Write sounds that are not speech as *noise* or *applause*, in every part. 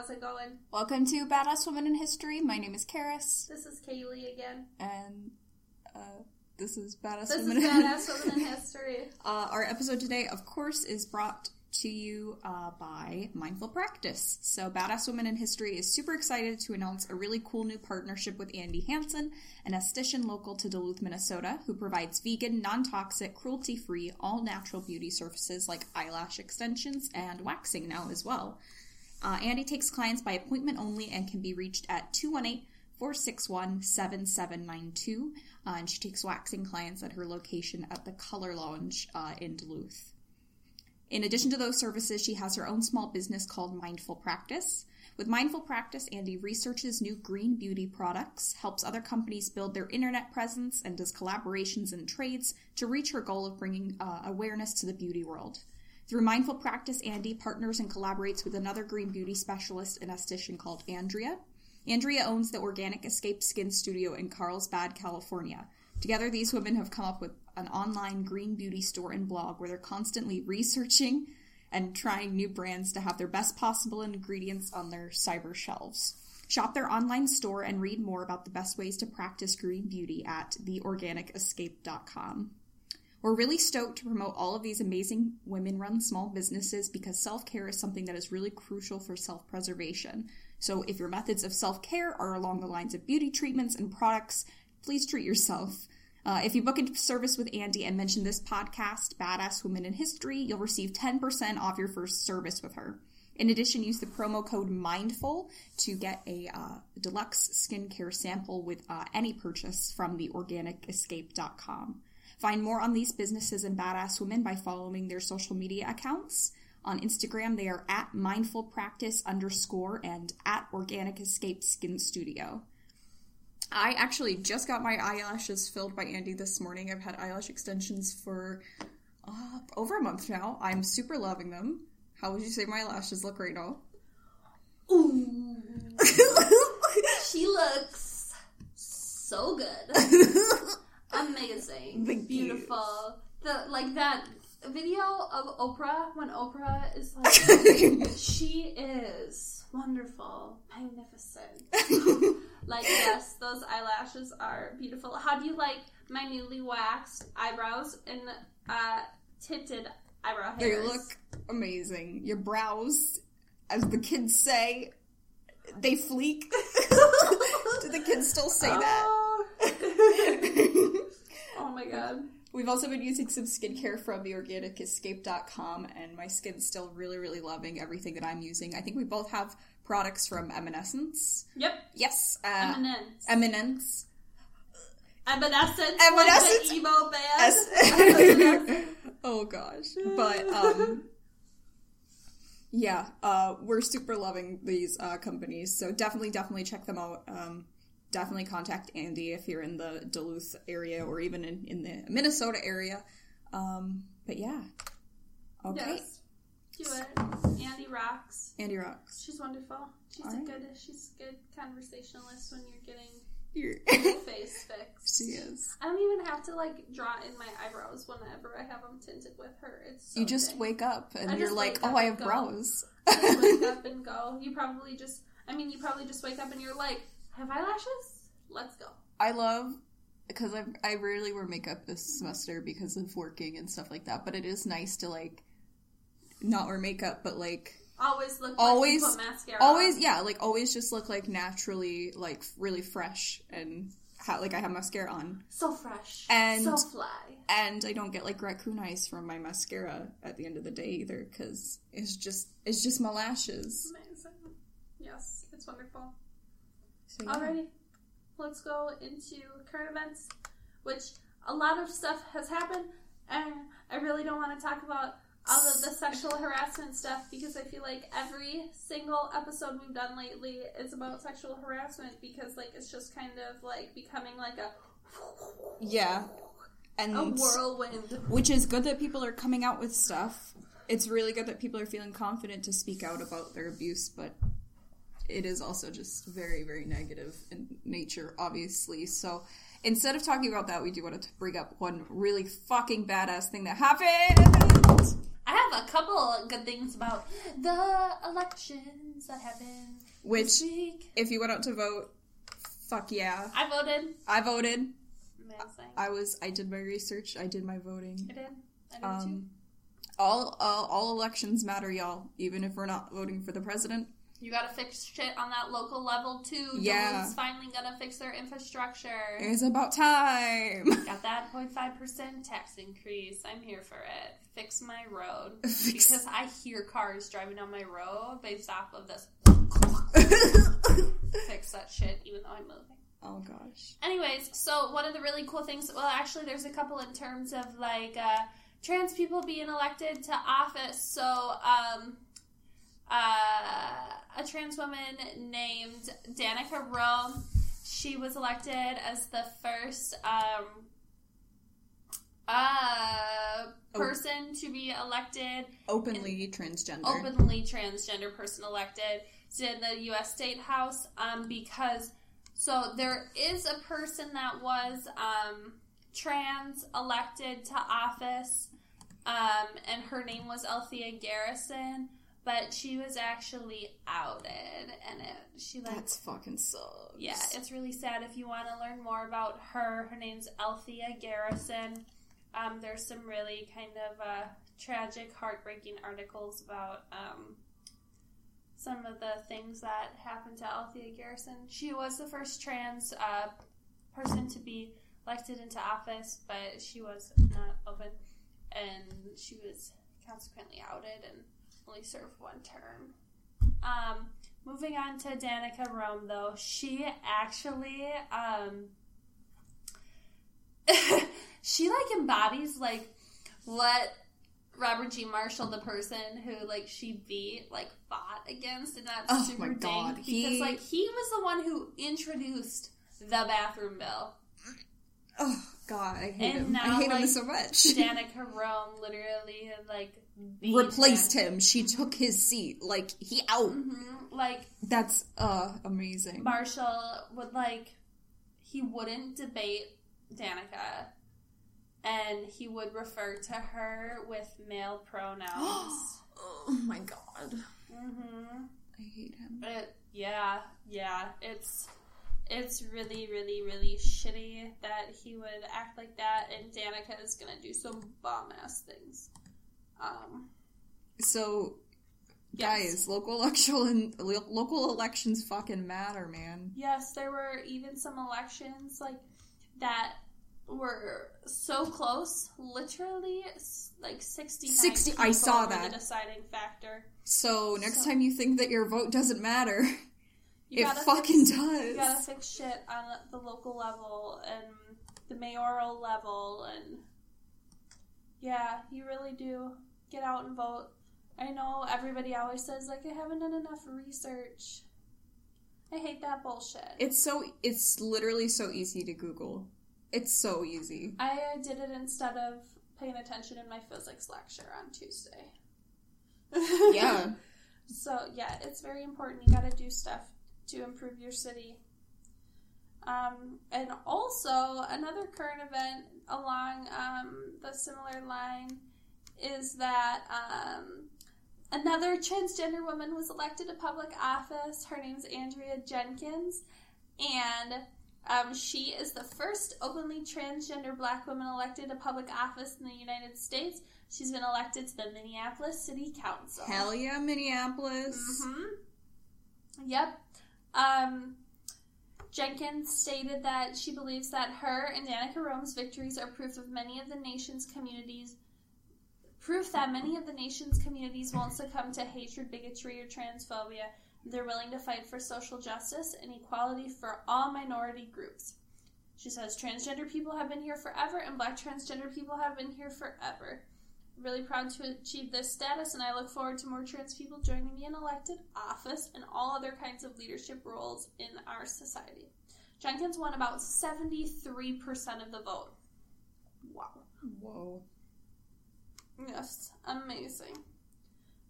How's it going? Welcome to Badass Women in History. My name is Carys, This is Kaylee again. and uh, this is Badass This is Women. Badass Women in History. *laughs* uh, our episode today, of course, is brought to you uh, by Mindful Practice. So, Badass Women in History is super excited to announce a really cool new partnership with Andi Hanson, an esthetician local to Duluth, Minnesota, who provides vegan, non toxic, cruelty free, all natural beauty services like eyelash extensions and waxing now as well. Uh, Andi takes clients by appointment only and can be reached at 218 461 7792. Uh, And she takes waxing clients at her location at the Color Lounge uh, in Duluth. In addition to those services, she has her own small business called Mindful Practice. With Mindful Practice, Andi researches new green beauty products, helps other companies build their internet presence, and does collaborations and trades to reach her goal of bringing uh, awareness to the beauty world. Through Mindful Practice, Andi partners and collaborates with another green beauty specialist and esthetician called Andrea. Andrea owns the Organic Escape Skin Studio in Carlsbad, California. Together, these women have come up with an online green beauty store and blog where they're constantly researching and trying new brands to have their best possible ingredients on their cyber shelves. Shop their online store and read more about the best ways to practice green beauty at theorganicescape.com. We're really stoked to promote all of these amazing women run small businesses because self care is something that is really crucial for self preservation. So, if your methods of self care are along the lines of beauty treatments and products, please treat yourself. Uh, if you book a service with Andi and mention this podcast, Badass Women in History, you'll receive 10% off your first service with her. In addition, use the promo code MINDFUL to get a uh, deluxe skincare sample with uh, any purchase from the theorganicescape.com. Find more on these businesses and badass women by following their social media accounts. On Instagram, they are at mindful practice underscore and at organic escape skin studio. I actually just got my eyelashes filled by Andi this morning. I've had eyelash extensions for uh, over a month now. I'm super loving them. How would you say my lashes look right now? Ooh. *laughs* she looks so good. *laughs* Amazing. Thank you. Beautiful. The like that video of Oprah when Oprah is *laughs* like she is wonderful, magnificent. *laughs* like yes, those eyelashes are beautiful. How do you like my newly waxed eyebrows and uh tinted eyebrow hairs? They look amazing. Your brows, as the kids say, they fleek. *laughs* Do the kids still say that? God. We've also been using some skincare from theorganicescape.com, and my skin's still really, really loving everything that I'm using. I think we both have products from Eminescence. Yep. Yes, uh, Eminence. Eminence. Evanescence. Evanescence. Like emo band. *laughs* Oh gosh, but um, yeah, uh, we're super loving these uh, companies, so definitely, definitely check them out. Um, definitely contact Andi if you're in the Duluth area or even in, in the Minnesota area. Um, but yeah, okay, Yes. Do it. Andi rocks. Andi rocks. She's wonderful. She's All a right. good. She's a good conversationalist when you're getting your *laughs* face fixed. she is. I don't even have to like draw in my eyebrows whenever I have them tinted with her. It's so You just dang. wake up and I you're like, oh, I have brows. Just wake *laughs* up and go. You probably just. I mean, you probably just wake up and you're like, have eyelashes? Let's go. I love because I I rarely wear makeup this mm-hmm. semester because of working and stuff like that. But it is nice to like not wear makeup, but like Always look. Always- Like you put mascara. always on. yeah, like always just look like naturally like really fresh and ha- like I have mascara on, So fresh. And- so fly. and I don't get like raccoon eyes from my mascara at the end of the day either because it's just it's just my lashes. Amazing. Yes, it's wonderful. Yeah. Alrighty, let's go into current events, which a lot of stuff has happened, and I really don't want to talk about all of the sexual harassment stuff because I feel like every single episode we've done lately is about sexual harassment because like it's just kind of like becoming like a Yeah, and a whirlwind. which is good that people are coming out with stuff. It's really good that people are feeling confident to speak out about their abuse, but it is also just very, very negative in nature, obviously. So instead of talking about that, we do want to bring up one really fucking badass thing that happened. I have a couple good things about the elections. that happened Which, if you went out to vote, fuck yeah. I voted. I voted. Amazing. I was. I did my research. I did my voting. I did. I did too. Um, all uh, all elections matter, y'all. Even if we're not voting for the president. You gotta fix shit on that local level too. Yeah. Duluth's finally gonna fix their infrastructure. It's about time. *laughs* Got that 0.5% tax increase. I'm here for it. Fix my road. *laughs* Because I hear cars driving on my road based off of this. *laughs* Fix that shit even though I'm moving. oh gosh. Anyways, so one of the really cool things, well, actually, there's a couple in terms of like uh, trans people being elected to office. So, um, uh, a trans woman named Danica Roem, she was elected as the first um, uh, person to be elected Openly transgender. openly transgender person elected to the U.S. State House um, because so there is a person that was um, trans elected to office, um, and her name was Althea Garrison, but she was actually outed, and it she like That's fucking sucks. yeah, it's really sad. If you want to learn more about her, her name's Althea Garrison. Um, there's some really kind of uh, tragic, heartbreaking articles about um, some of the things that happened to Althea Garrison. She was the first trans uh, person to be elected into office, but she was not open, and she was consequently outed and only served one term. Um, moving on to Danica Roem, though, she actually um, *laughs* she like embodies like what Robert G. Marshall, the person who like she beat, like fought against, and that's Oh super my God, dank he- because like he was the one who introduced the bathroom bill. Oh god, I hate And him. now, I hate him so much. *laughs* Danica Roem literally like Replaced him. She took his seat. Like he out. hmm Like That's uh amazing. Marshall would like he wouldn't debate Danica and he would refer to her with male pronouns. *gasps* oh my god. hmm I hate him. It, yeah, yeah, it's it's really, really, really shitty that he would act like that, and Danica is gonna do some bomb ass things. Um, So yes. guys, local election lo- local elections fucking matter, man. Yes, there were even some elections like that were so close, literally like sixty. 60 I saw were that. the deciding factor. So next So- time you think that your vote doesn't matter, *laughs* You it fucking fix, does. You gotta fix shit on the local level and the mayoral level, and yeah, you really do get out and vote. I know everybody always says like I haven't done enough research. I hate that bullshit. It's so it's literally so easy to Google. It's so easy. I did it instead of paying attention in my physics lecture on Tuesday. *laughs* Yeah. So yeah, it's very important. You got to do stuff to improve your city. Um, and also another current event along um, the similar line is that um, another transgender woman was elected to public office. Her name's Andrea Jenkins, and um, she is the first openly transgender black woman elected to public office in the United States. She's been elected to the Minneapolis City Council. Hell yeah, Minneapolis. hmm Yep. Um, Jenkins stated that she believes that her and Danica Roem's victories are proof of many of the nation's communities. Proof that many of the nation's communities won't succumb to hatred, bigotry, or transphobia. They're willing to fight for social justice and equality for all minority groups. She says transgender people have been here forever and black transgender people have been here forever really proud to achieve this status, and I look forward to more trans people joining me in elected office and all other kinds of leadership roles in our society. Jenkins won about 73% of the vote. Wow. Whoa. Yes, amazing.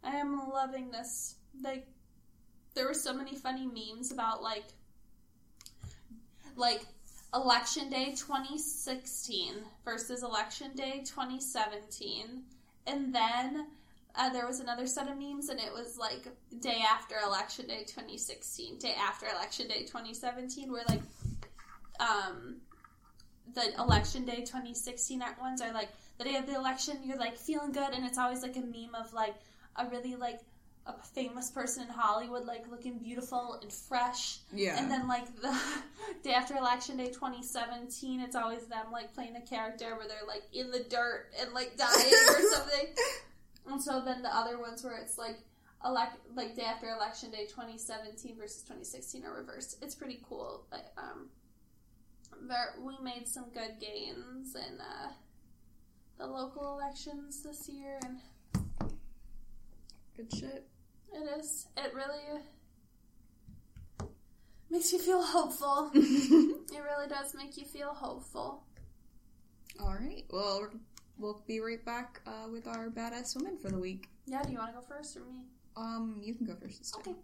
I am loving this. Like, there were so many funny memes about, like, like, election day 2016 versus election day 2017 and then uh, there was another set of memes, and it was like day after election day 2016, day after election day 2017, where like um the election day 2016 ones are like the day of the election, you're like feeling good, and it's always like a meme of like a really like a famous person in Hollywood like looking beautiful and fresh. Yeah. And then like the *laughs* day after election day 2017, it's always them like playing a character where they're like in the dirt and like dying or *laughs* something. And so then the other ones where it's like elect like day after election day 2017 versus 2016 are reversed. It's pretty cool. Like um there we made some good gains and uh the local elections this year and Good shit. it is it really makes you feel hopeful. *laughs* It really does make you feel hopeful. All right. Well, we'll be right back uh, with our badass woman for the week. Yeah, do you want to go first or me? Um, you can go first this time. Okay.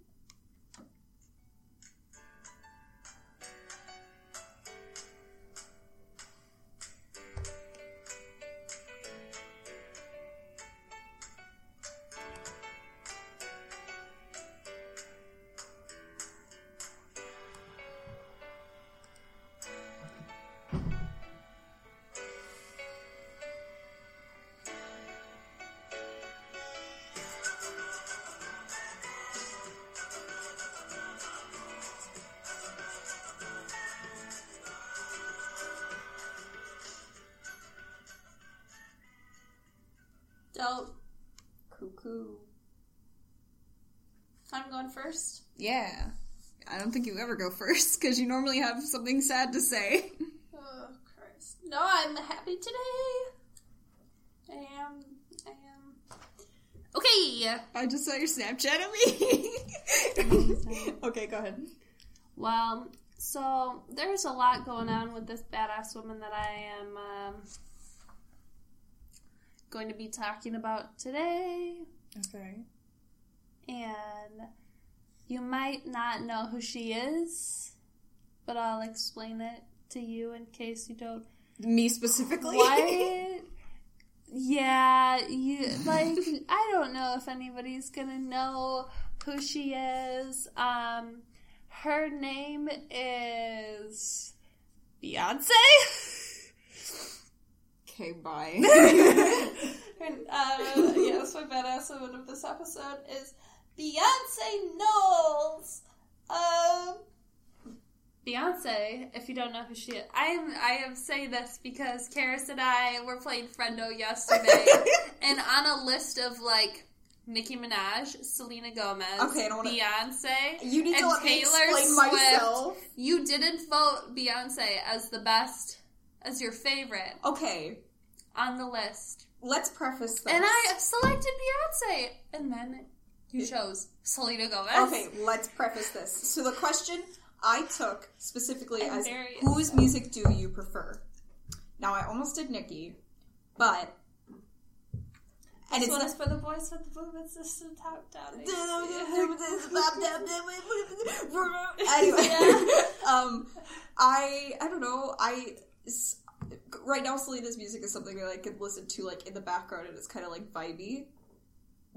Yeah. I don't think you ever go first because you normally have something sad to say. Oh Christ! No, I'm happy today. I am. I am. Okay. I just saw your Snapchat of me. *laughs* okay, go ahead. Well, so there's a lot going on with this badass woman that I am um, going to be talking about today, Okay. and you might not know who she is, but I'll explain it to you in case you don't. Me specifically? What? *laughs* Yeah, you like I don't know if anybody's gonna know who she is. Um her name is Beyonce. okay, bye. *laughs* *laughs* and, uh, yes, my badass woman of this episode is Beyonce Knowles. Um, Beyonce, if you don't know who she is, I am. I am saying this because Carys and I were playing Friendo yesterday, *laughs* and on a list of like Nicki Minaj, Selena Gomez, Okay, wanna- Beyonce, you need to and let me Taylor explain Swift. myself. You didn't vote Beyonce as the best, as your favorite Okay, on the list. let's preface this. And I have selected Beyonce, and then you chose Selena Gomez. Okay, let's preface this. So the question I took specifically I'm as very whose music do you prefer? Now I almost did Nicki, but and this it's one not- is for the boys with the movement system top down. anyway, *laughs* um, I I don't know. I right now Selena's music is something that I could listen to like in the background, and it's kind of like vibey.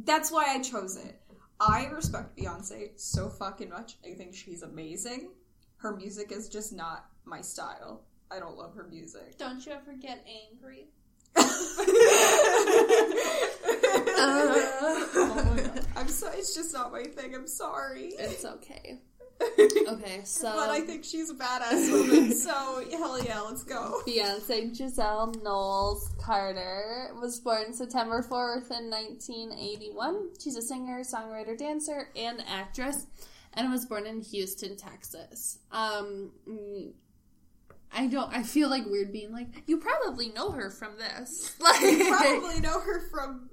That's why I chose it. I respect Beyonce so fucking much. I think she's amazing. Her music is just not my style. I don't love her music. Don't you ever get angry? *laughs* *laughs* I'm so. It's just not my thing. I'm sorry. It's okay. Okay, *laughs* so but I think she's a badass woman. *laughs* So hell yeah, let's go. Beyonce Giselle Knowles Carter was born September 4th in 1981. She's a singer, songwriter, dancer, and actress, and was born in Houston, Texas. Um, I don't. I feel like weird being like you probably know her from this, *laughs* like you Probably know her from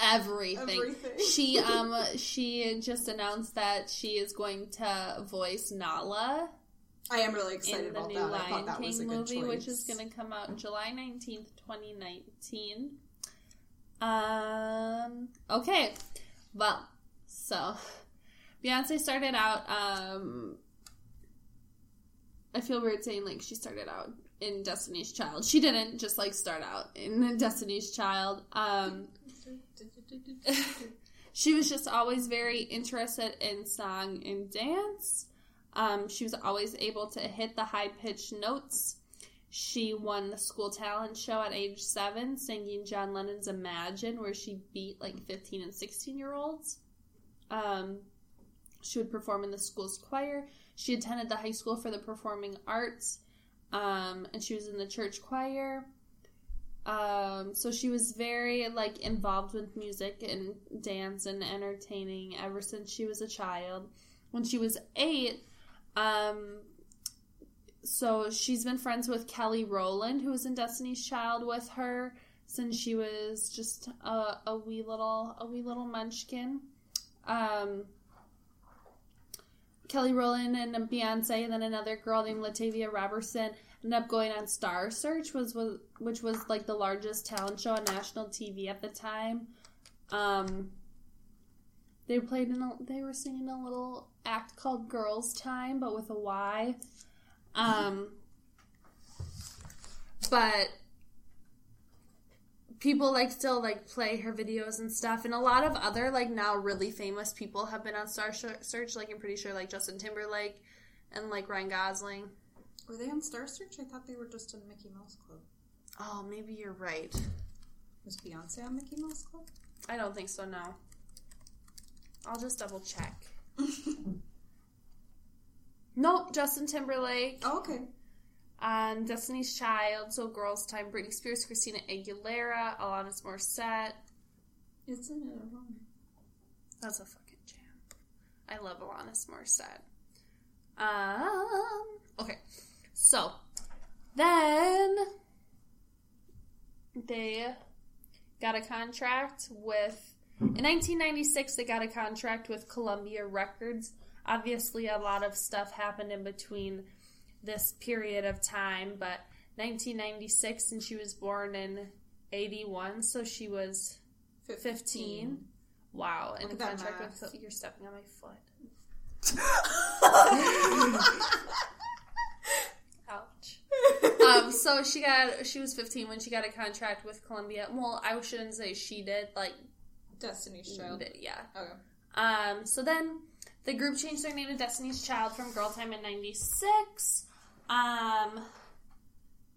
everything. Everything. She um she just announced that she is going to voice Nala I am really excited about new that. I Lion thought that was a King good movie, choice. which is going to come out July 19th, 2019. Um, okay. Well, so Beyonce started out, um, I feel weird saying like she started out in Destiny's Child. She didn't just like start out in *laughs* Destiny's Child. Um, *laughs* she was just always very interested in song and dance. Um, she was always able to hit the high pitched notes. She won the school talent show at age seven, singing John Lennon's Imagine, where she beat like 15 and 16 year olds. Um, she would perform in the school's choir. She attended the high school for the performing arts, um, and she was in the church choir. Um, so she was very like involved with music and dance and entertaining ever since she was a child. When she was eight, um, so she's been friends with Kelly Rowland, who was in Destiny's Child with her since she was just a, a wee little a wee little munchkin. Um, Kelly Rowland and Beyonce, and then another girl named LaTavia Roberson ended up going on Star Search, was, was which was like the largest talent show on national TV at the time. Um, they played in a, they were singing a little act called Girls Time, but with a Y. Um, but people like still like play her videos and stuff and a lot of other like now really famous people have been on star search like i'm pretty sure like justin timberlake and like ryan gosling were they on star search? I thought they were just in mickey mouse club. Oh maybe you're right. Was beyonce on mickey mouse club? I don't think so no. I'll just double check. *laughs* Nope justin timberlake. Oh, okay. Um, Destiny's Child, So Girls Time, Britney Spears, Christina Aguilera, Alanis Morissette. Isn't it wrong? That's a fucking jam. I love Alanis Morissette. Um, okay, so then they got a contract with. In 1996, they got a contract with Columbia Records. Obviously, a lot of stuff happened in between this period of time, but 1996, and she was born in 81, so she was 15. 15. Wow, and the contract with you're stepping on my foot. *laughs* *laughs* Um, so she got she was 15 when she got a contract with Columbia. Well, I shouldn't say she did, like Destiny's Child. Did, yeah. Okay. Um, so then the group changed their name to Destiny's Child from Girl Time in 96. Um,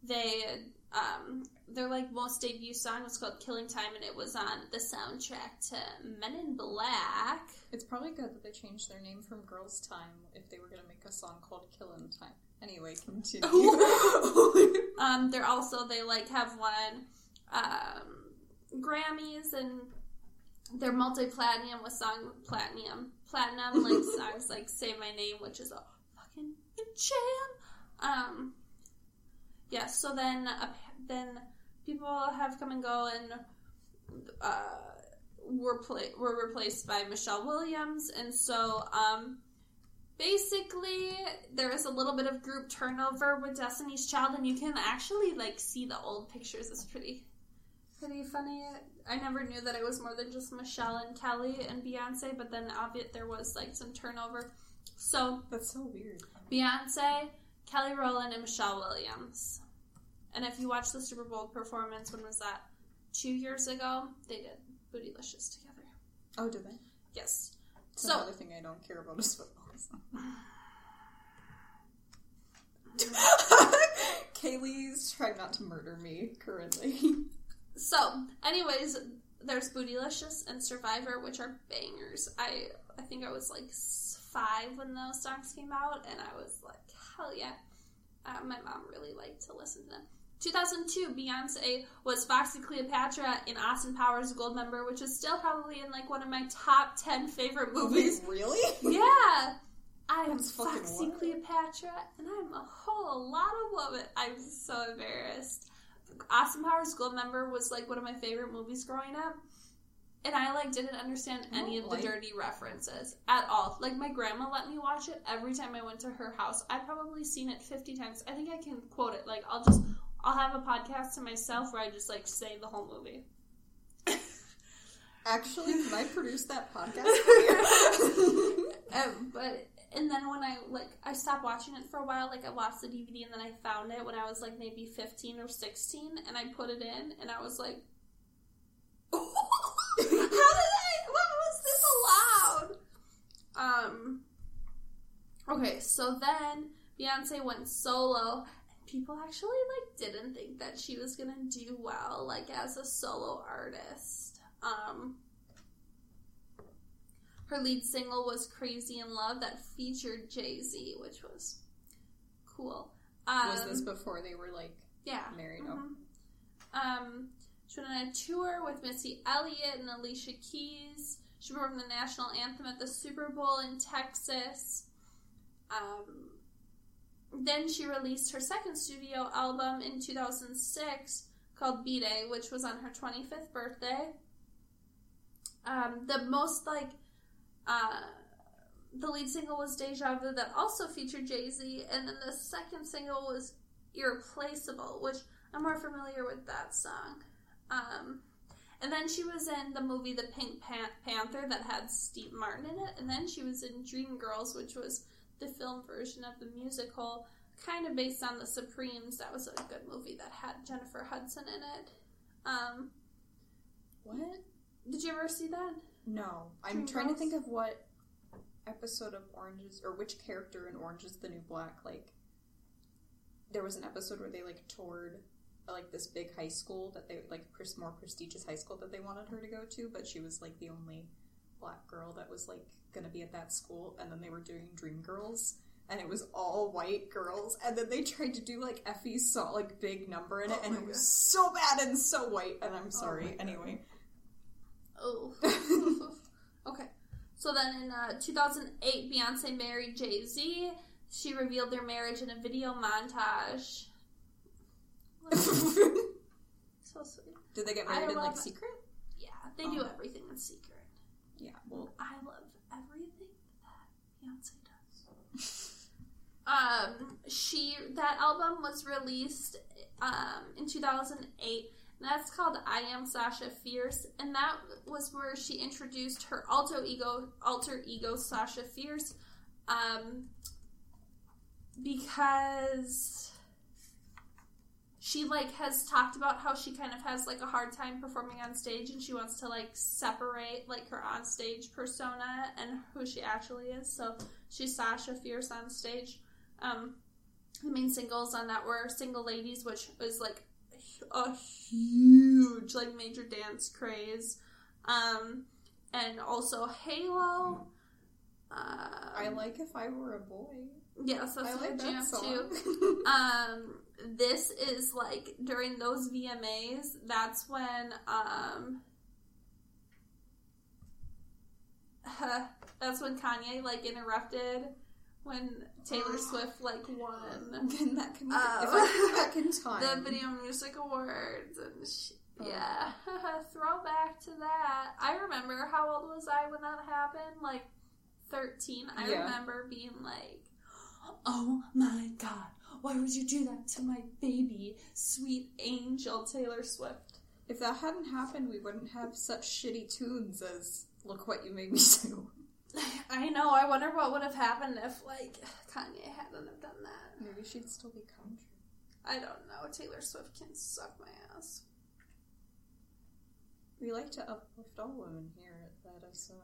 they um, their like most debut song was called "Killing Time" and it was on the soundtrack to Men in Black. It's probably good that they changed their name from Girls Time if they were gonna make a song called "Killing Time." Anyway, continue. *laughs* *laughs* um, they're also they like have won um, Grammys and they're multi platinum with song platinum platinum like *laughs* songs like "Say My Name," which is a fucking jam. Um, yeah, so then uh, then people have come and go and uh, were pla- were replaced by Michelle Williams, and so um, basically there is a little bit of group turnover with Destiny's Child, and you can actually like see the old pictures. It's pretty pretty funny. I never knew that it was more than just Michelle and Kelly and Beyonce, but then obviously there was like some turnover. So that's so weird. Beyonce Kelly Rowland and Michelle Williams. And if you watch the Super Bowl performance, when was that? Two years ago, they did Bootylicious together. Oh, did they? Yes. So another thing I don't care about is football. *laughs* Kaylee's trying not to murder me currently. So, anyways, there's Bootylicious and Survivor, which are bangers. I I think I was like five when those songs came out, and I was like, hell yeah. Uh, my mom really liked to listen to them. 2002, Beyonce was Foxy Cleopatra in Austin Powers Goldmember, which is still probably in like one of my top 10 favorite movies. Wait, really? Yeah. I'm Foxy Cleopatra, and I'm a whole lot of woman. I'm so embarrassed. Austin Powers Goldmember was like one of my favorite movies growing up and I like didn't understand any of the like... dirty references at all. Like my grandma let me watch it every time I went to her house. I've probably seen it 50 times. I think I can quote it. Like I'll just I'll have a podcast to myself where I just like say the whole movie. Actually, can I *laughs* produce that podcast for you? *laughs* um, but and then when I like I stopped watching it for a while, like I watched the DVD and then I found it when I was like maybe 15 or 16 and I put it in and I was like *laughs* How did I? When was this allowed? Um. Okay, so then Beyonce went solo, and people actually like didn't think that she was gonna do well, like as a solo artist. Um. Her lead single was "Crazy in Love" that featured Jay Z, which was cool. Um, Was this before they were like yeah. married? Mhm. Um, she went on a tour with Missy Elliott and Alicia Keys. She performed the national anthem at the Super Bowl in Texas. Um, then she released her second studio album in 2006 called B Day, which was on her 25th birthday. Um, the most like uh, the lead single was Deja Vu that also featured Jay Z, and then the second single was Irreplaceable, which I'm more familiar with that song. Um, and then she was in the movie The Pink Pan- Panther that had Steve Martin in it, and then she was in Dreamgirls, which was the film version of the musical, kind of based on The Supremes. That was a good movie that had Jennifer Hudson in it. Um, What? did you ever see that? No. I'm trying to think of what episode of Orange is or which character in Orange is the New Black like there was an episode where they like toured like this big high school that they like more prestigious high school that they wanted her to go to, but she was like the only black girl that was like gonna be at that school, and then they were doing Dream Girls, And it was all white girls, and then they tried to do like Effie's song, like big number in it, Oh and it was so bad and so white. And I'm sorry. God. anyway, Oh. *laughs* okay. So then in uh, 2008, Beyonce married Jay Z. She revealed their marriage in a video montage. *laughs* so sweet. Did they get I married in like love it. secret? Yeah, they do Oh. everything in secret. Yeah. Well, I love everything that Beyonce does. *laughs* um, she that album was released um in 2008. That's called I Am Sasha Fierce, and that was where she introduced her alter ego, alter ego Sasha Fierce, um, because she like has talked about how she kind of has like a hard time performing on stage and she wants to like separate like her on stage persona and who she actually is. So she's sasha fierce on stage. Um the main singles on that were single ladies which was like a huge like major dance craze um and also halo um, I like if I were a boy. yes that's I a like jam that song. too *laughs* *laughs* um this is like during those VMAs that's when um *laughs* that's when Kanye like interrupted when Taylor ah. Swift like won Can that can Oh. if I could go back in *laughs* time? the Video Music Awards and she, Oh. yeah *laughs* throwback to that I remember how old was I when that happened like 13 I Yeah. remember being like oh my god why would you do that to my baby sweet angel Taylor Swift If that hadn't happened, we wouldn't have such shitty tunes as "Look What You Made Me Do." *laughs* I know I wonder what would have happened if like Kanye hadn't have done that Maybe she'd still be country. I don't know Taylor Swift can suck my ass We like to uplift all women here at that SON.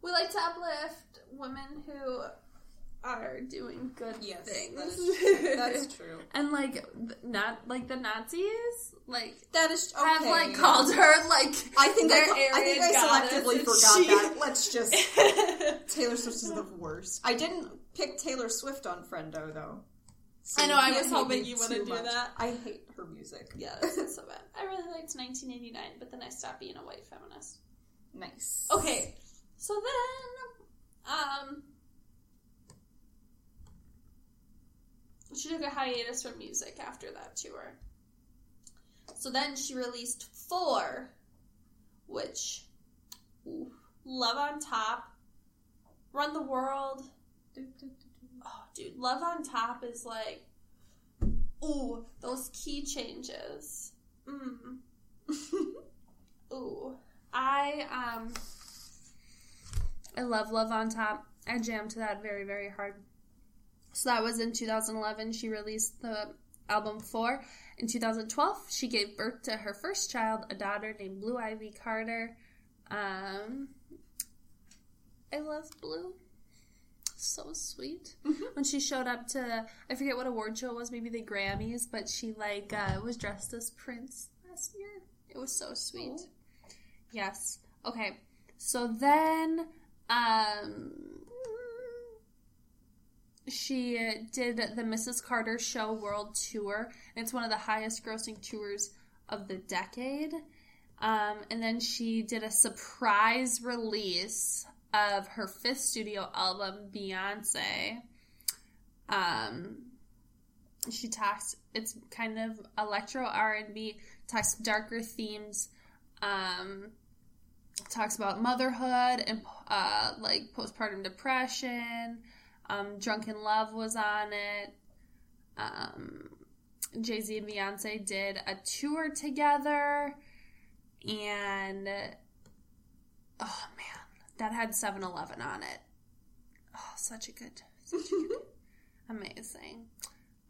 We like to uplift women who are doing good Yes, things. that is, that's true. *laughs* and like not like the Nazis, like That is okay. have like called her like I think I, I think I selectively forgot she- that. *laughs* Let's just *laughs* Taylor Swift is the worst. I didn't pick Taylor Swift on Friendo though. So I know, I was hoping you wouldn't do much. that. I hate her music. yeah, this is so bad. I really liked 1989, but then I stopped being a white feminist. Nice. Okay, so then, um, she took a hiatus from music after that tour. So then she released four, which, ooh, Love on Top, Run the World. Oh, dude, Love on Top is like, ooh, those key changes. Mm. *laughs* Ooh, I um, I love Love on Top. I jammed to that very very hard. So that was in 2011. She released the album four. In 2012, she gave birth to her first child, a daughter named Blue Ivy Carter. Um, I love Blue. So sweet. When she showed up to, I forget what award show it was, maybe the Grammys, but she like uh, was dressed as Prince last year. It was so sweet. Yes. Okay. So then, um, she did the Mrs. Carter Show World Tour, it's one of the highest grossing tours of the decade. Um, and then she did a surprise release of her fifth studio album, Beyonce. Um, she talks. It's kind of electro R and B. Talks darker themes. Um, talks about motherhood and uh, like postpartum depression. Um, Drunk in Love was on it. Um, Jay Z and Beyonce did a tour together, and oh man, that had 7-Eleven on it. Oh, such a good, such a good, *laughs* amazing.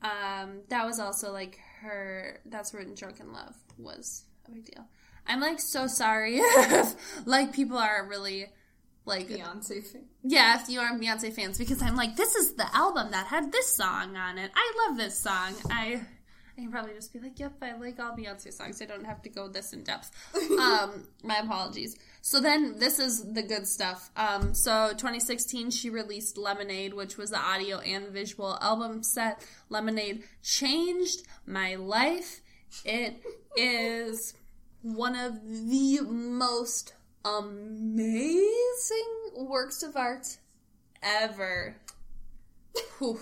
Um, that was also like her. That's written Drunk in Love was a big deal. I'm like so sorry *laughs* if like people are really like Beyonce fan. yeah, if you are Beyonce fans, because I'm like, this is the album that had this song on it. I love this song. I I can probably just be like, yep, I like all Beyonce songs. I don't have to go this in depth. *laughs* um, my apologies. So then this is the good stuff. Um, so 2016, she released Lemonade, which was the audio and visual album set. Lemonade changed my life. It is one of the most amazing works of art ever. Whew.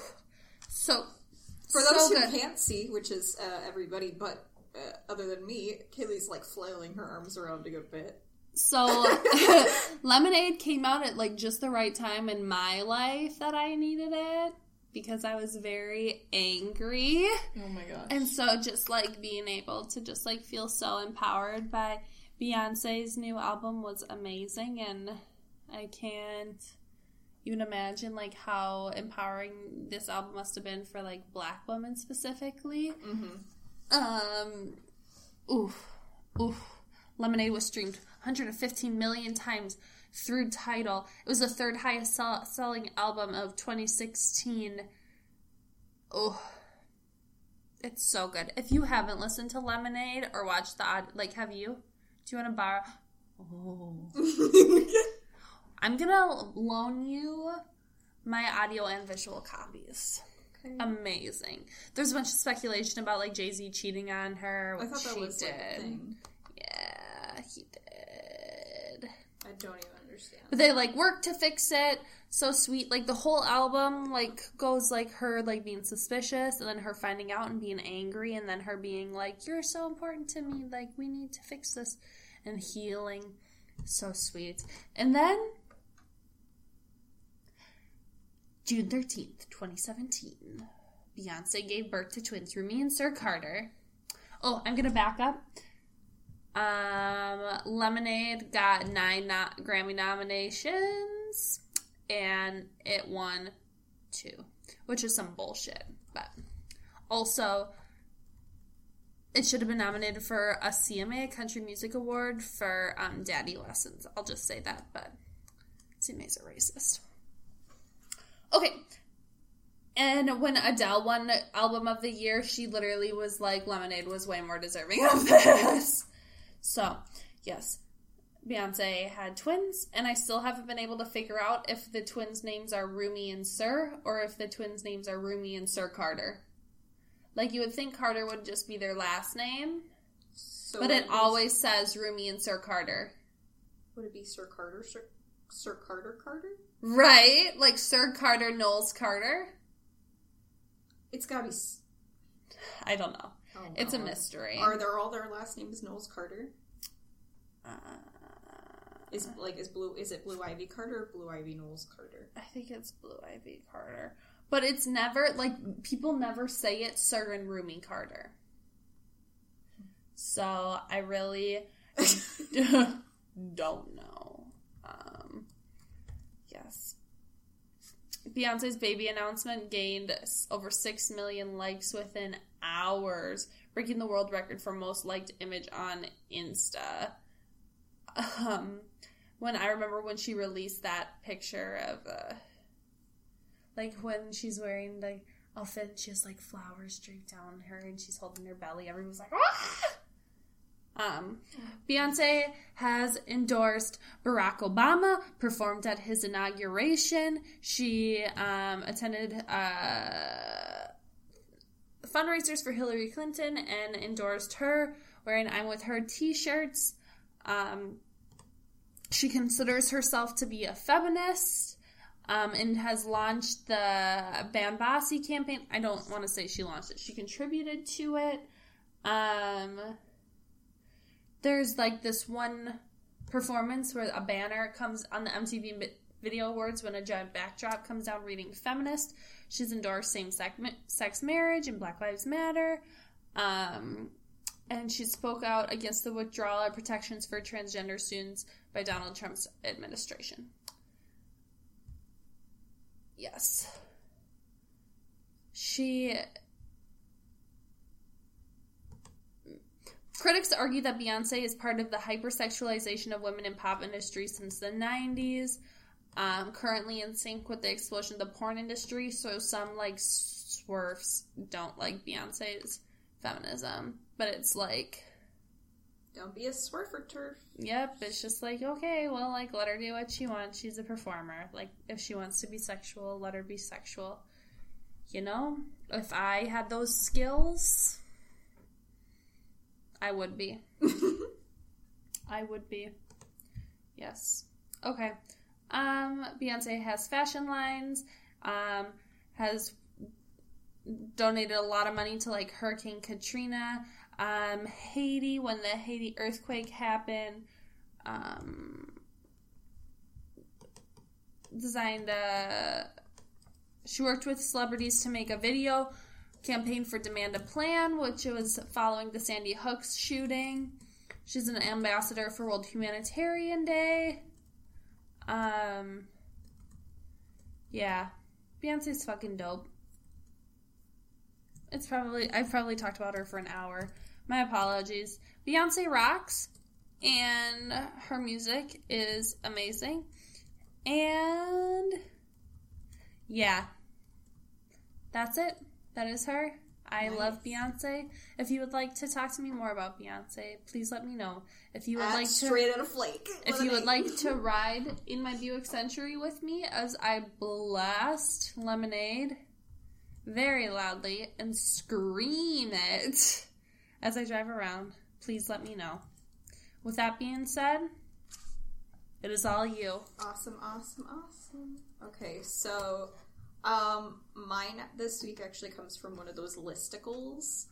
So For so those who good. can't see, which is uh, everybody but uh, other than me, Kaylee's like flailing her arms around a good bit. So *laughs* *laughs* Lemonade came out at like just the right time in my life that I needed it because I was very angry. Oh my gosh. And so just like being able to just like feel so empowered by Beyonce's new album was amazing and I can't even imagine like how empowering this album must have been for like black women specifically. hmm Um, oof, oof. Lemonade was streamed 115 million times through Tidal. It was the third highest sell- selling album of 2016. Oh, it's so good. If you haven't listened to Lemonade or watched the odd, like, have you? Do you want to borrow? Oh, I'm gonna loan you my audio and visual copies. okay. Amazing. There's a bunch of speculation about like Jay Z cheating on her. I thought that she was did. like a thing. Yeah, he did. I don't even understand. But they like worked to fix it. So sweet. Like the whole album like goes like her like being suspicious and then her finding out and being angry and then her being like, You're so important to me, like we need to fix this and healing. So sweet. And then June thirteenth, twenty seventeen. Beyonce gave birth to twins Rumi and Sir Carter. Oh, I'm gonna back up. Um, Lemonade got nine Grammy nominations, and it won two, which is some bullshit. But also, it should have been nominated for a CMA, Country Music Award, for um, Daddy Lessons. I'll just say that, but CMA's a racist. Okay. And when Adele won Album of the Year, she literally was like, Lemonade was way more deserving of this. So, yes, Beyonce had twins, and I still haven't been able to figure out if the twins' names are Rumi and Sir, or if the twins' names are Rumi and Sir Carter. Like, you would think Carter would just be their last name, So but it is- always says Rumi and Sir Carter. would it be Sir Carter, Sir, Sir Carter Carter? Right? Like Sir Carter Knowles Carter? It's gotta be. s- I don't know. Oh, It's a mystery. Are there all their last names Knowles Carter? Uh, Is like is blue? Is it Blue Ivy Carter or Blue Ivy Knowles Carter? I think it's Blue Ivy Carter. But it's never, like, people never say it Sir and Rumi Carter. So I really *laughs* don't know. Um, yes. Beyonce's baby announcement gained over 6 million likes within hours, breaking the world record for most liked image on Insta. Um, when I remember when she released that picture of, uh, like when she's wearing the outfit, she has like flowers draped down her and she's holding her belly. Everyone was like, ah! Um, Beyonce has endorsed Barack Obama, performed at his inauguration. She um, attended uh, fundraisers for Hillary Clinton and endorsed her, wearing I'm With Her t shirts. Um, she considers herself to be a feminist um, and has launched the Ban Bossy campaign. I don't want to say she launched it, she contributed to it. Um, there's like this one performance where a banner comes on the MTV Video Awards when a giant backdrop comes down reading feminist. She's endorsed same sex marriage and Black Lives Matter. Um, and she spoke out against the withdrawal of protections for transgender students by Donald Trump's administration. Yes. She Critics argue that Beyonce is part of the hypersexualization of women in pop industry since the 90s, um, currently in sync with the explosion of the porn industry. So some like swerfs don't like Beyonce's feminism, but it's like, Don't be a swerfer turf. yep, it's just like okay, well, like let her do what she wants. She's a performer. Like if she wants to be sexual, let her be sexual. You know, if I had those skills, I would be. *laughs* I would be. Yes. Okay. Um, Beyonce has fashion lines, um, has donated a lot of money to like Hurricane Katrina, um, Haiti when the Haiti earthquake happened, um, designed a. She worked with celebrities to make a video campaign for Demand a Plan, which was following the Sandy Hooks shooting. She's an ambassador for World Humanitarian Day. Um, yeah, Beyonce's fucking dope. It's probably I've probably talked about her for an hour. My apologies. Beyonce rocks, and her music is amazing. And yeah, that's it. That is her. I Nice. love Beyonce. If you would like to talk to me more about Beyonce, please let me know. If you would At like to straight out of flake. if you would like to *laughs* ride in my Buick Century with me as I blast lemonade very loudly and scream it as I drive around, please let me know. With that being said, it is all you. Awesome, awesome, awesome. Okay, so um mine this week actually comes from one of those listicles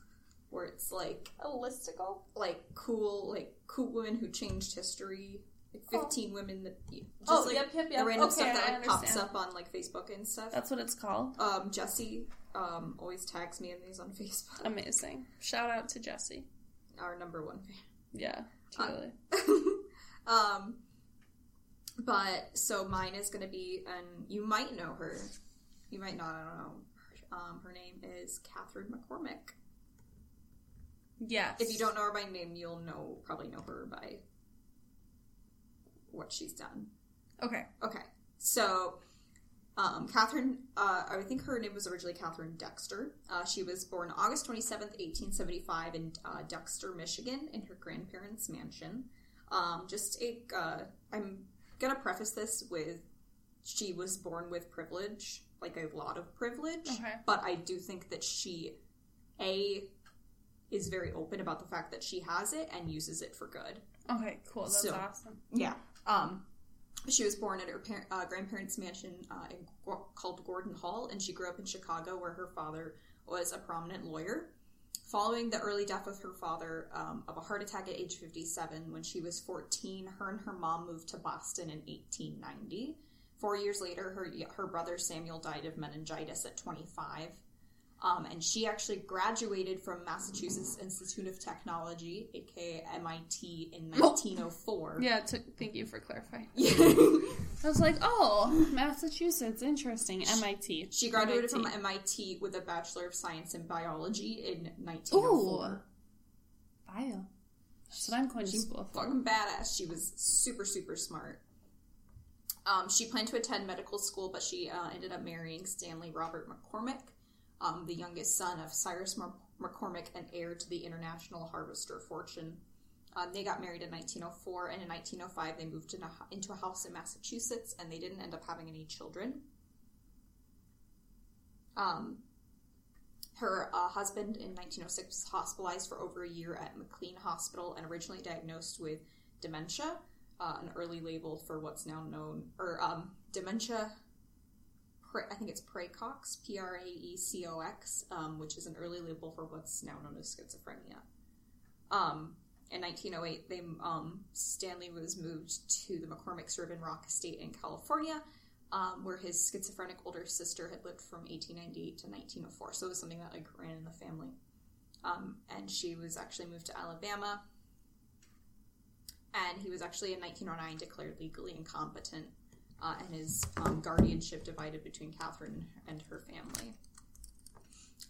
where it's like A listicle? like cool like cool women who changed history. Like Oh. 15 women that just Oh, like yep, yep, yep. the random Okay, stuff that like, pops up on like Facebook and stuff. That's what it's called. Um Jesse um always tags me in these on *laughs* Facebook. Amazing. Shout out to Jesse. Our number one fan. Yeah, totally. *laughs* um, but so mine is going to be, and you might know her. You might not. I don't know. Um, her name is Katharine McCormick. yes. If you don't know her by name, you'll know probably know her by what she's done. Okay. Okay, so um, Katharine, uh, I think her name was originally Katharine Dexter. Uh, she was born August 27th, 1875, in uh, Dexter, Michigan, in her grandparents' mansion. Um, just a, uh, I'm gonna preface this with she was born with privilege, like a lot of privilege, Okay. but I do think that she, A, is very open about the fact that she has it and uses it for good. Okay, cool. That's So- awesome. Yeah. Um, she was born at her par- uh, grandparents' mansion uh, in, called Gordon Hall, and she grew up in Chicago, where her father was a prominent lawyer. Following the early death of her father um, of a heart attack at age 57, when she was 14, her and her mom moved to Boston in 1890. Four years later, her her brother Samuel died of meningitis at 25. Um, and she actually graduated from Massachusetts Institute of Technology, aka MIT, in 1904. *laughs* Yeah, t- thank you for clarifying. *laughs* I was like, oh, Massachusetts, interesting. MIT. she graduated MIT. from MIT with a Bachelor of Science in Biology in 1904. Ooh. Bio. That's what I'm going to school for. fucking badass. She was super, super smart. Um, she planned to attend medical school, but she uh, ended up marrying Stanley Robert McCormick, um, the youngest son of Cyrus McCormick and heir to the international harvester fortune. Um, they got married in 1904, and in 1905 they moved in a, into a house in Massachusetts, and they didn't end up having any children. Um, her uh, husband in 1906 was hospitalized for over a year at McLean Hospital and originally diagnosed with dementia, uh, an early label for what's now known, or um, dementia. I think it's Praecox, P R A E C O X, um, which is an early label for what's now known as schizophrenia. Um, in 1908, they, um, Stanley was moved to the McCormick's Riven Rock Estate in California, um, where his schizophrenic older sister had lived from 1898 to 1904. So it was something that like ran in the family. Um, and she was actually moved to Alabama. And he was actually in 1909 declared legally incompetent, uh, and his um, guardianship divided between Katharine and her family.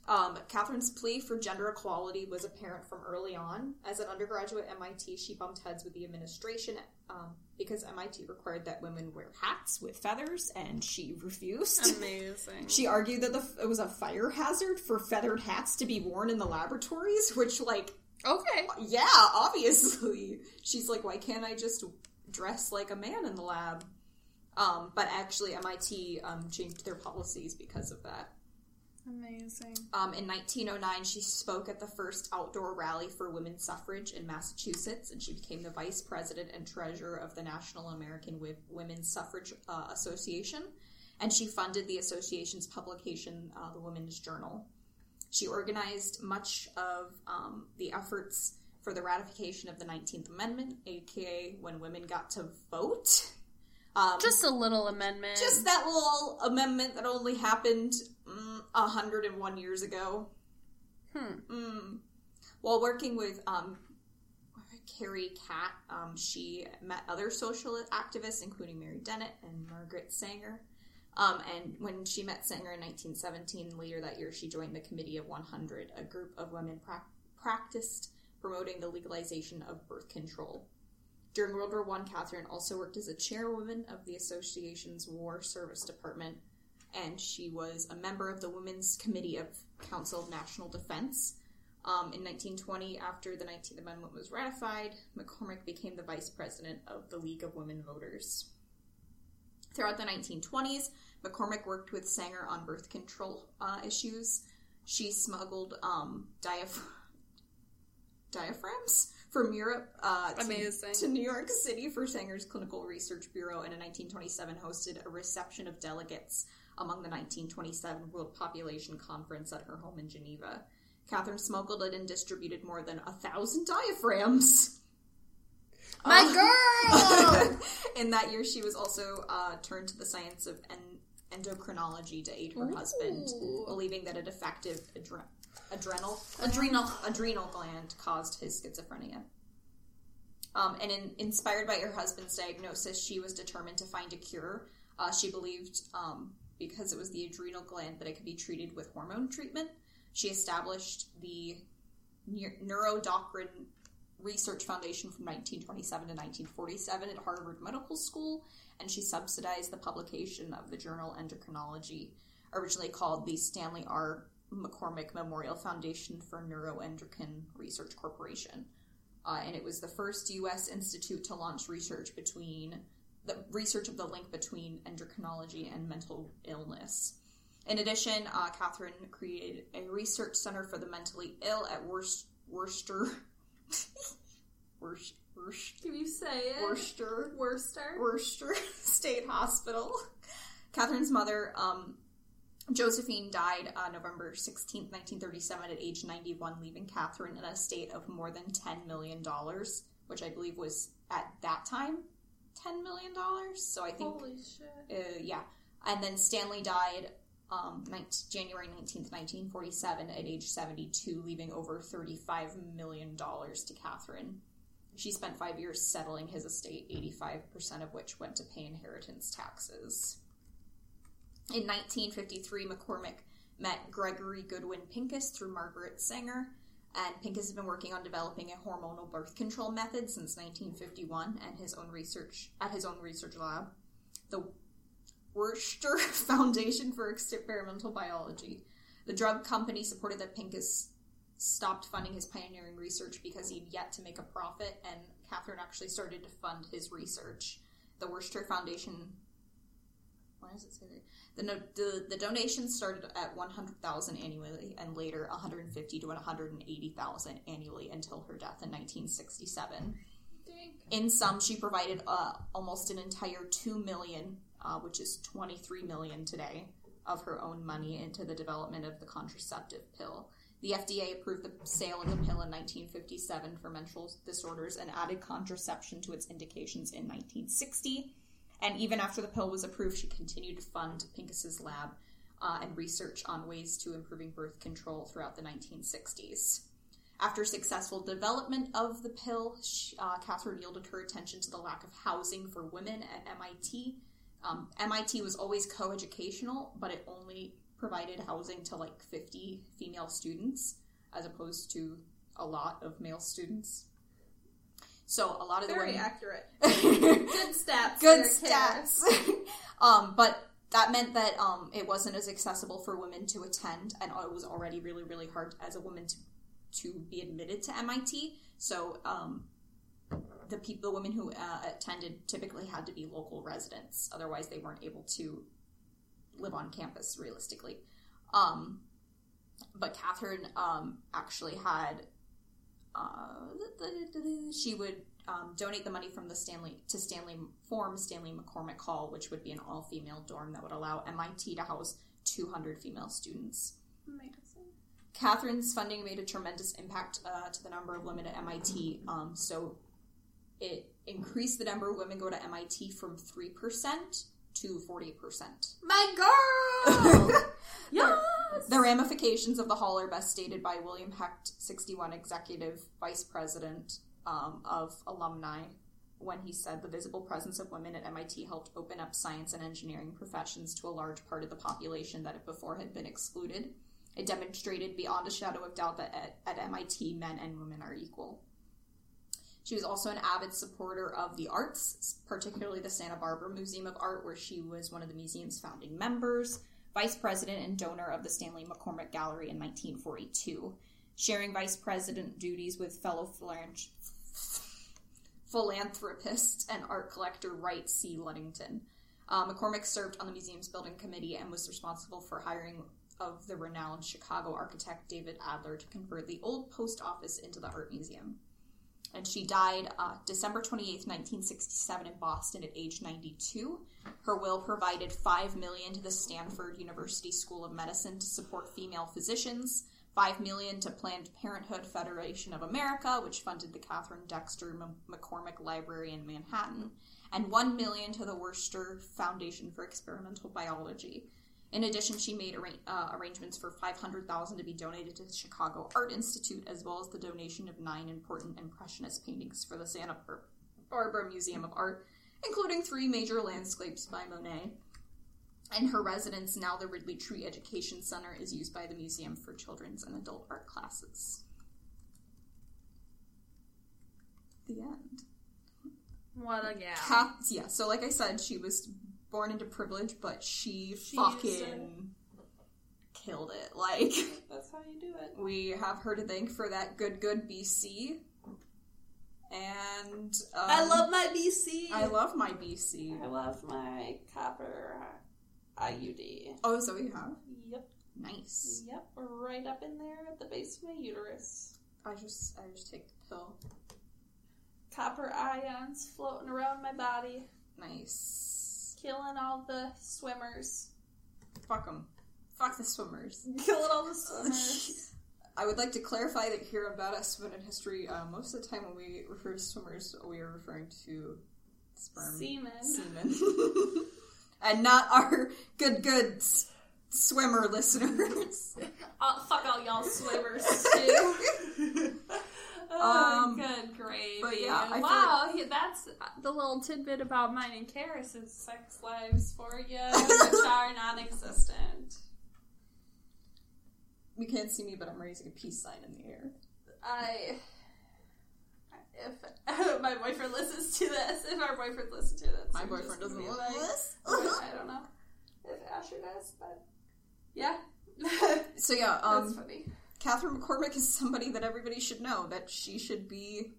Um, Katharine's plea for gender equality was apparent from early on. As an undergraduate at MIT, she bumped heads with the administration um, because MIT required that women wear hats with feathers, and she refused. *laughs* Amazing. She argued that the, it was a fire hazard for feathered hats to be worn in the laboratories, which, like, okay. yeah, obviously. She's like, why can't I just dress like a man in the lab? Um, but actually, MIT um, changed their policies because of that. Amazing. Um, in 1909, she spoke at the first outdoor rally for women's suffrage in Massachusetts, and she became the vice president and treasurer of the National American Wi- Women's Suffrage uh, Association. And she funded the association's publication, uh, the Women's Journal. She organized much of um, the efforts for the ratification of the 19th Amendment, aka when women got to vote. *laughs* Um, Just a little amendment. just that little amendment that only happened mm, 101 years ago. Hmm. Mm. While working with um, Carrie Catt, um, she met other social activists, including Mary Dennett and Margaret Sanger. Um, and when she met Sanger in 1917, later that year, she joined the Committee of 100, a group of women prac practiced promoting the legalization of birth control. During World War I, Katharine also worked as a chairwoman of the association's War Service Department, and she was a member of the Women's Committee of Council of National Defense. Um, in 1920, after the 19th Amendment was ratified, McCormick became the vice president of the League of Women Voters. Throughout the 1920s, McCormick worked with Sanger on birth control uh, issues. She smuggled um, diaph- diaphragms from Europe uh, to, to New York City for Sanger's Clinical Research Bureau, and in 1927 hosted a reception of delegates among the 1927 World Population Conference at her home in Geneva. Katharine smuggled it and distributed more than a thousand diaphragms. My Uh, girl! *laughs* in that year, she was also uh, turned to the science of en- endocrinology to aid her husband, believing that a defective adre- adrenal Adrenal. adrenal gland caused his schizophrenia. Um, and in, inspired by her husband's diagnosis, she was determined to find a cure. Uh, she believed um, because it was the adrenal gland that it could be treated with hormone treatment. She established the Neu- Neuroendocrine Research Foundation from 1927 to 1947 at Harvard Medical School, and she subsidized the publication of the journal Endocrinology, originally called the Stanley R. McCormick Memorial Foundation for Neuroendocrine Research Corporation. Uh, and it was the first U.S. institute to launch research between the research of the link between endocrinology and mental illness. In addition, uh, Katharine created a research center for the mentally ill at Worc- Worcester. *laughs* Worcester. Worcester. Can you say it? Worcester. Worcester? Worcester *laughs* State Hospital. Katharine's mother, um, Josephine, died uh, November 16th, 1937, at age 91, leaving Katharine in a state of more than $10 million, which I believe was at that time $10 million. So I think Holy shit. uh, yeah. And then Stanley died um, 19, January 19th, 1947, at age 72, leaving over $35 million to Katharine. She spent five years settling his estate, 85% of which went to pay inheritance taxes. In 1953, McCormick met Gregory Goodwin Pincus through Margaret Sanger, and Pincus has been working on developing a hormonal birth control method since 1951 and his own research at his own research lab, the Worcester *laughs* Foundation for Experimental Biology. The drug company supported that Pincus stopped funding his pioneering research because he'd yet to make a profit, and Katharine actually started to fund his research. The Worcester Foundation. Why does it say that? The, no, the, the donations started at 100000 annually and later 150 to 180000 annually until her death in 1967. In sum, she provided uh, almost an entire 2 million, uh, which is 23 million today, of her own money into the development of the contraceptive pill. The FDA approved the sale of the pill in 1957 for menstrual disorders and added contraception to its indications in 1960. And even after the pill was approved, she continued to fund Pincus's lab uh, and research on ways to improving birth control throughout the 1960s. After successful development of the pill, she, uh, Katharine yielded her attention to the lack of housing for women at MIT. Um, MIT was always coeducational, but it only provided housing to like 50 female students as opposed to a lot of male students. So a lot of Very the women accurate. *laughs* Good stats. good stats. *laughs* um, but that meant that um, it wasn't as accessible for women to attend, and it was already really, really hard as a woman to to be admitted to MIT. So um, the people, the women who uh, attended, typically had to be local residents. Otherwise, they weren't able to live on campus realistically. Um, but Katharine um, actually had uh, she would um, donate the money from the Stanley to Stanley form Stanley McCormick Hall, which would be an all female dorm that would allow MIT to house 200 female students. Amazing. Katharine's funding made a tremendous impact uh, to the number of women at MIT. Um, so it increased the number of women go to MIT from 3% to 40%. My girl! *laughs* yes! The ramifications of the hall are best stated by William Hecht, 61 executive vice president um, of alumni, when he said the visible presence of women at MIT helped open up science and engineering professions to a large part of the population that before had been excluded. It demonstrated beyond a shadow of doubt that at, at MIT, men and women are equal. She was also an avid supporter of the arts, particularly the Santa Barbara Museum of Art, where she was one of the museum's founding members, vice president and donor of the Stanley McCormick Gallery in 1942, sharing vice president duties with fellow philanth- philanthropist and art collector Wright C. Ludington. Uh, McCormick served on the museum's building committee and was responsible for hiring of the renowned Chicago architect David Adler to convert the old post office into the art museum. And she died uh, December 28, 1967 in Boston at age 92. Her will provided 5 million to the Stanford University School of Medicine to support female physicians, 5 million to Planned Parenthood Federation of America, which funded the Katharine Dexter McCormick Library in Manhattan, and 1 million to the Worcester Foundation for Experimental Biology. In addition, she made arra- uh, arrangements for 500000 to be donated to the Chicago Art Institute, as well as the donation of nine important Impressionist paintings for the Santa Bar- Barbara Museum of Art, including three major landscapes by Monet. And her residence, now the Ridley Tree Education Center, is used by the museum for children's and adult art classes. The end. What a gal. Yeah, so like I said, she was born into privilege, but she She fucking killed it. Like, That's how you do it. we have her to thank for that good, good BC. And um, I love my BC. I love my BC. I love my copper IUD. Oh, so you have Yep. nice. Yep. Right up in there at the base of my uterus. I just, I just take the pill. Copper ions floating around my body, Nice. Killing all the swimmers. Fuck them. Fuck the swimmers. *laughs* Killing all the swimmers. I would like to clarify that here on Badass Women in History, uh, most of the time when we refer to swimmers, we are referring to sperm Semen. semen, *laughs* and not our good good s- swimmer listeners. *laughs* Uh, fuck all y'all swimmers too. Oh, Um, good gravy. but yeah, I wow, yeah, that's the little tidbit about mine and Carys's sex lives for you, *laughs* which are non-existent. You can't see me, but I'm raising a peace sign in the air. I. If *laughs* my boyfriend listens to this, if our boyfriend listens to this, My boyfriend doesn't listen to like- this. *laughs* I don't know if Asher does, but yeah, So yeah, that's um, funny. Katharine McCormick is somebody that everybody should know. That she should be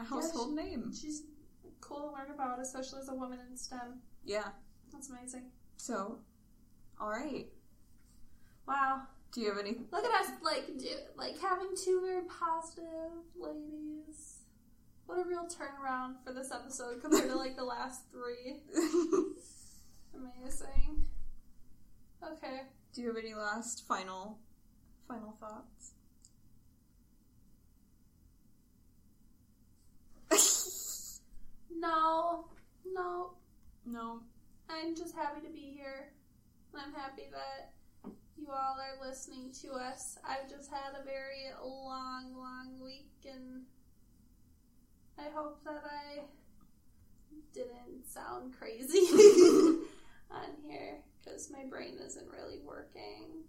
a household name. She's cool to learn about, especially as a woman in STEM. Yeah. That's amazing. So, all right. Wow. Do you have any? Look at us, like, do, like having two very positive ladies. What a real turnaround for this episode compared to like the last three. *laughs* Amazing. Okay. Do you have any last final, final thoughts? *laughs* No, no. no. I'm just happy to be here. I'm happy that you all are listening to us. I've just had a very long, long week, and I hope that I didn't sound crazy *laughs* on here because my brain isn't really working.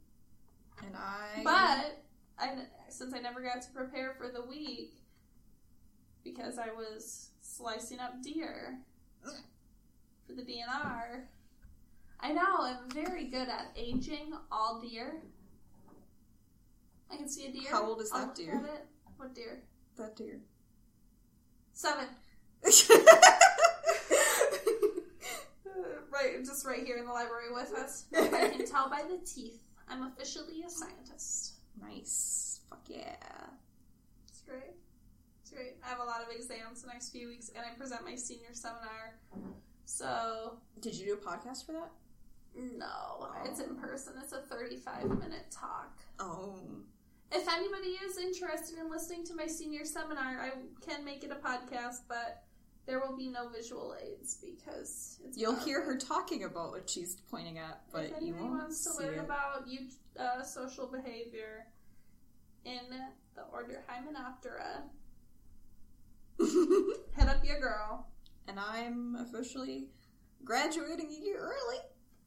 And I. But I, since I never got to prepare for the week because I was slicing up deer for the DNR, I now am very good at aging all deer. I can see a deer. How old is that deer? What deer? that deer. Seven. *laughs* *laughs* right, just right here in the library with us. *laughs* I can tell by the teeth. I'm officially a scientist. nice. Fuck yeah. It's great. It's great. I have a lot of exams the next few weeks, and I present my senior seminar. So, Did you do a podcast for that? no, oh. it's in person. It's a 35 minute talk. Oh. If anybody is interested in listening to my senior seminar, I can make it a podcast, but there will be no visual aids because it's You'll hear her talking about what she's pointing at, but if you won't wants to learn it. about you, uh, social behavior in the order Hymenoptera, head *laughs* up your girl. and I'm officially graduating a year early.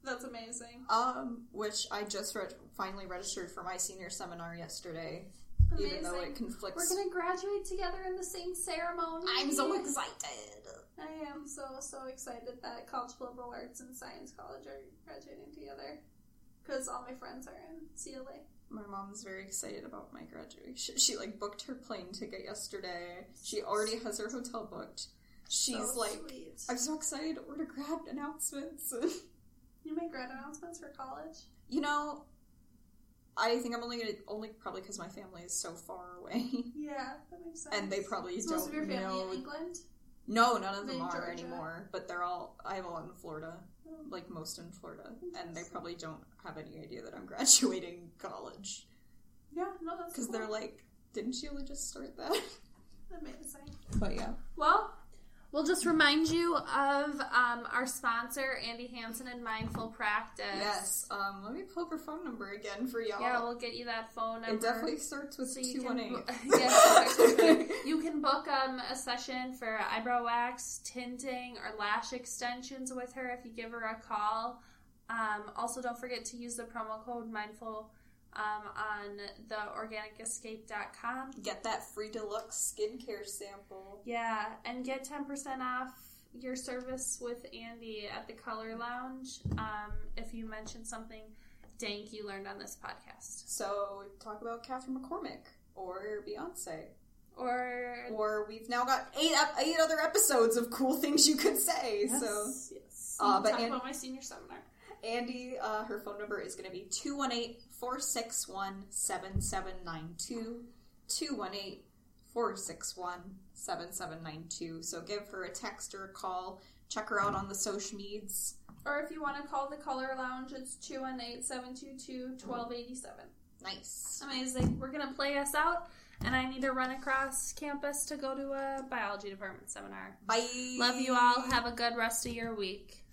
That's amazing. Um, which I just re- finally registered for my senior seminar yesterday, Amazing. even though it We're gonna graduate together in the same ceremony. I'm so excited. I am so so excited that College of Liberal Arts and Science College are graduating together because all my friends are in CLA. My mom's very excited about my graduation. She like booked her plane ticket yesterday. She already has her hotel booked. She's So like, sweet. I'm so excited We're to order grad announcements. *laughs* you make grad announcements for college. you know, I think I'm only gonna only probably because my family is so far away, *laughs* Yeah, that makes sense. and they probably Is most don't of your family know. in England. No, none of them In are Georgia? anymore. But they're all. I have a lot in Florida, Oh. like most in Florida, and they probably don't have any idea that I'm *laughs* graduating college Yeah, no, that's because cool. they're like, "Didn't you only just start that?" amazing. But yeah, Well, we'll just remind you of um, our sponsor, Andi Hanson and Mindful Practice. yes. Um, let me pull up her phone number again for y'all. Yeah, we'll get you that phone number. it definitely starts with So you can one eight. bo- *laughs* yes, *laughs* you can book um, a session for eyebrow wax, tinting, or lash extensions with her if you give her a call. Um, also, don't forget to use the promo code mindful um, on the organicescape.com. Get that free deluxe skincare sample. Yeah, and get 10% off your service with Andi at the Color Lounge um, if you mention something dank you learned on this podcast. So talk about Katharine McCormick or Beyonce. Or Or we've now got eight eight other episodes of cool things you could say. Yes, So yes. Uh, but talk An- about my senior seminar. Andi, uh, her phone number is going to be 218 461 7792. 218 461 7792. So give her a text or a call. Check her out on the social medias. Or if you want to call the Color Lounge, it's 218 722 1287. Nice. Amazing. We're going to play us out, and I need to run across campus to go to a biology department seminar. Bye. Love you all. Have a good rest of your week.